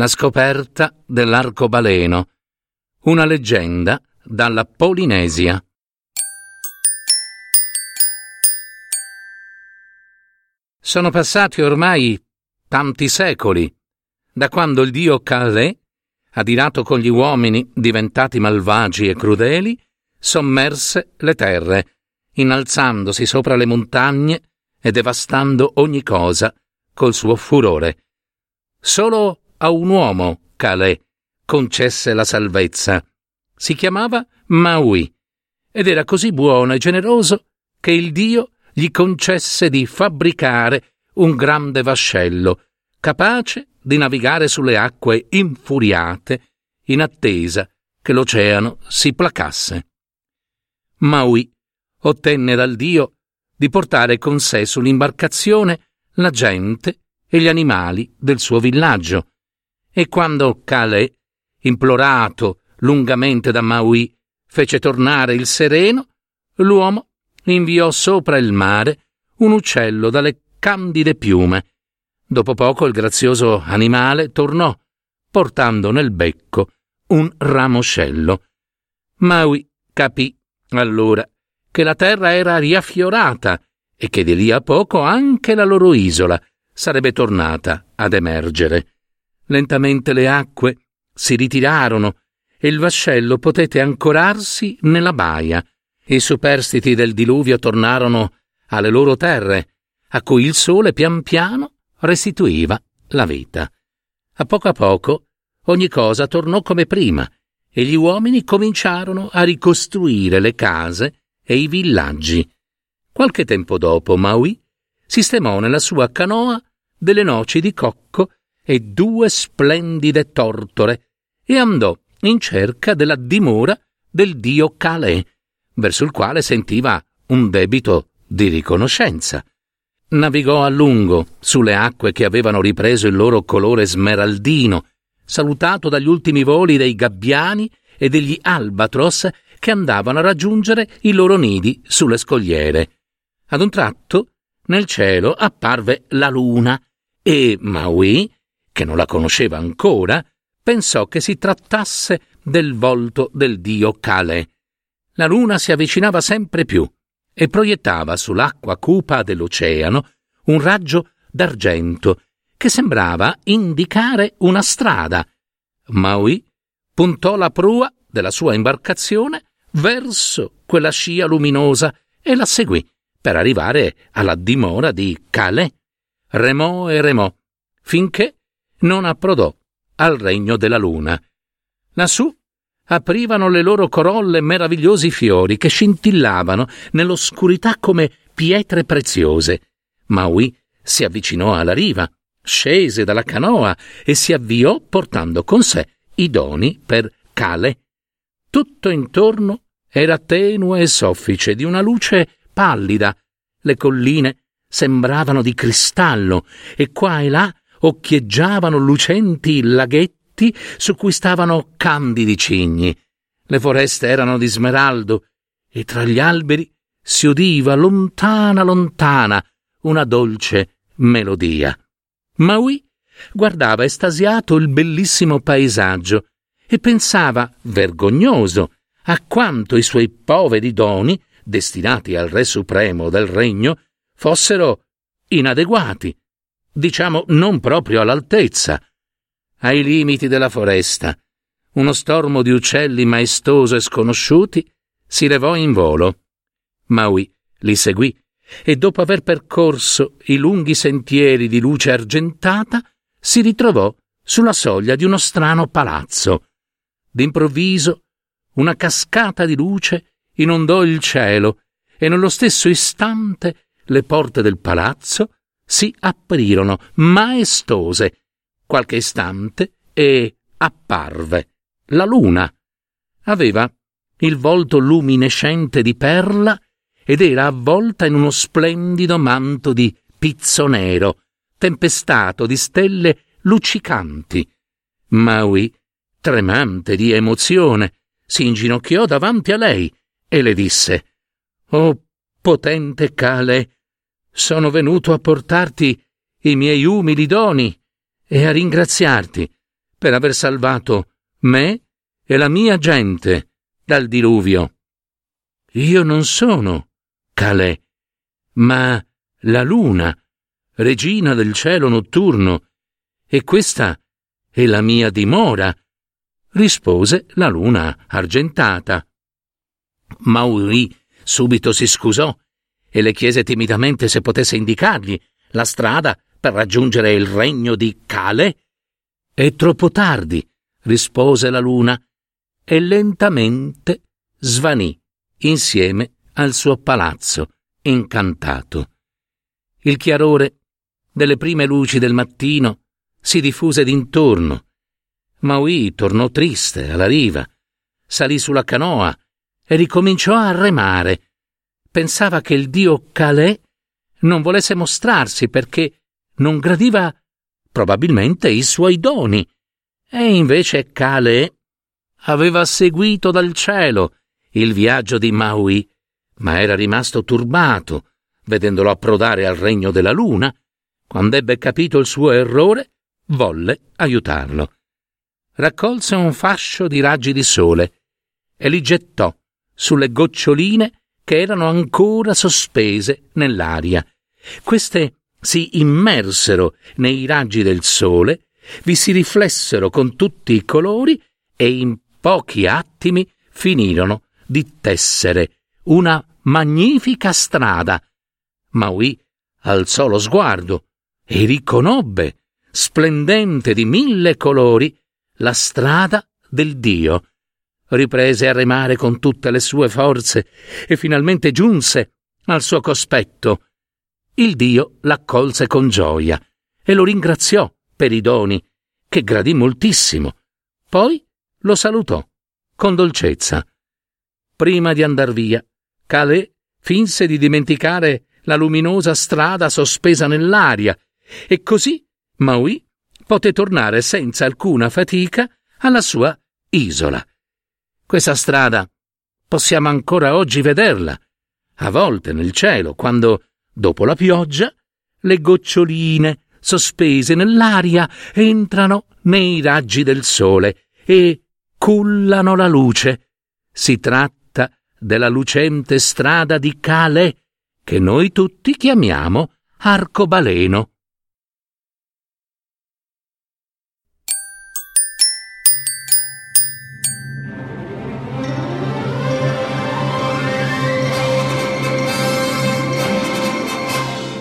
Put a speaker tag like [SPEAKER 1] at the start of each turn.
[SPEAKER 1] la scoperta dell'arcobaleno. Una leggenda dalla Polinesia. Sono passati ormai tanti secoli da quando il dio Calais, adirato con gli uomini diventati malvagi e crudeli, sommerse le terre, innalzandosi sopra le montagne e devastando ogni cosa col suo furore. Solo a un uomo, Calais, concesse la salvezza. Si chiamava Maui ed era così buono e generoso che il Dio gli concesse di fabbricare un grande vascello, capace di navigare sulle acque infuriate in attesa che l'oceano si placasse. Maui ottenne dal Dio di portare con sé sull'imbarcazione la gente e gli animali del suo villaggio, e quando Calais, implorato lungamente da Maui, fece tornare il sereno, l'uomo inviò sopra il mare un uccello dalle candide piume. Dopo poco il grazioso animale tornò, portando nel becco un ramoscello. Maui capì allora che la terra era riaffiorata e che di lì a poco anche la loro isola sarebbe tornata ad emergere. Lentamente le acque si ritirarono e il vascello potette ancorarsi nella baia. I superstiti del diluvio tornarono alle loro terre, a cui il sole pian piano restituiva la vita. A poco a poco ogni cosa tornò come prima e gli uomini cominciarono a ricostruire le case e i villaggi. Qualche tempo dopo Maui sistemò nella sua canoa delle noci di cocco e due splendide tortore e andò in cerca della dimora del dio Calais, verso il quale sentiva un debito di riconoscenza. Navigò a lungo sulle acque che avevano ripreso il loro colore smeraldino, salutato dagli ultimi voli dei gabbiani e degli albatros che andavano a raggiungere i loro nidi sulle scogliere. Ad un tratto, nel cielo apparve la luna e Maui che non la conosceva ancora, pensò che si trattasse del volto del dio Calais. La luna si avvicinava sempre più e proiettava sull'acqua cupa dell'oceano un raggio d'argento che sembrava indicare una strada. Maui puntò la prua della sua imbarcazione verso quella scia luminosa e la seguì per arrivare alla dimora di Calais. Remò e remò finché non approdò al regno della luna. Lassù aprivano le loro corolle meravigliosi fiori che scintillavano nell'oscurità come pietre preziose. Maui si avvicinò alla riva, scese dalla canoa e si avviò portando con sé i doni per Cale. Tutto intorno era tenue e soffice di una luce pallida. Le colline sembravano di cristallo e qua e là occhieggiavano lucenti laghetti su cui stavano candidi cigni. Le foreste erano di smeraldo e tra gli alberi si udiva lontana lontana una dolce melodia. Maui guardava estasiato il bellissimo paesaggio e pensava, vergognoso, a quanto i suoi poveri doni, destinati al Re Supremo del Regno, fossero inadeguati diciamo non proprio all'altezza, ai limiti della foresta. Uno stormo di uccelli maestoso e sconosciuti si levò in volo. Maui li seguì e dopo aver percorso i lunghi sentieri di luce argentata, si ritrovò sulla soglia di uno strano palazzo. D'improvviso una cascata di luce inondò il cielo e nello stesso istante le porte del palazzo si aprirono maestose qualche istante e apparve la luna. Aveva il volto luminescente di perla ed era avvolta in uno splendido manto di pizzo nero, tempestato di stelle luccicanti. Maui, tremante di emozione, si inginocchiò davanti a lei e le disse Oh potente Cale, sono venuto a portarti i miei umili doni e a ringraziarti per aver salvato me e la mia gente dal diluvio. Io non sono Calè, ma la luna, regina del cielo notturno, e questa è la mia dimora, rispose la luna argentata. Mauri subito si scusò e le chiese timidamente se potesse indicargli la strada per raggiungere il regno di Cale. È troppo tardi, rispose la luna, e lentamente svanì insieme al suo palazzo incantato. Il chiarore delle prime luci del mattino si diffuse d'intorno. Maui tornò triste alla riva, salì sulla canoa e ricominciò a remare. Pensava che il dio Calais non volesse mostrarsi perché non gradiva probabilmente i suoi doni. E invece Calais aveva seguito dal cielo il viaggio di Maui, ma era rimasto turbato vedendolo approdare al regno della luna. Quando ebbe capito il suo errore, volle aiutarlo. Raccolse un fascio di raggi di sole e li gettò sulle goccioline che erano ancora sospese nell'aria. Queste si immersero nei raggi del sole, vi si riflessero con tutti i colori e in pochi attimi finirono di tessere una magnifica strada. Maui alzò lo sguardo e riconobbe, splendente di mille colori, la strada del Dio. Riprese a remare con tutte le sue forze e finalmente giunse al suo cospetto il dio l'accolse con gioia e lo ringraziò per i doni, che gradì moltissimo. Poi lo salutò con dolcezza. Prima di andar via, Calais finse di dimenticare la luminosa strada sospesa nell'aria e così Maui poté tornare senza alcuna fatica alla sua isola. Questa strada possiamo ancora oggi vederla, a volte nel cielo, quando Dopo la pioggia, le goccioline sospese nell'aria entrano nei raggi del sole e cullano la luce. Si tratta della lucente strada di Cale, che noi tutti chiamiamo arcobaleno.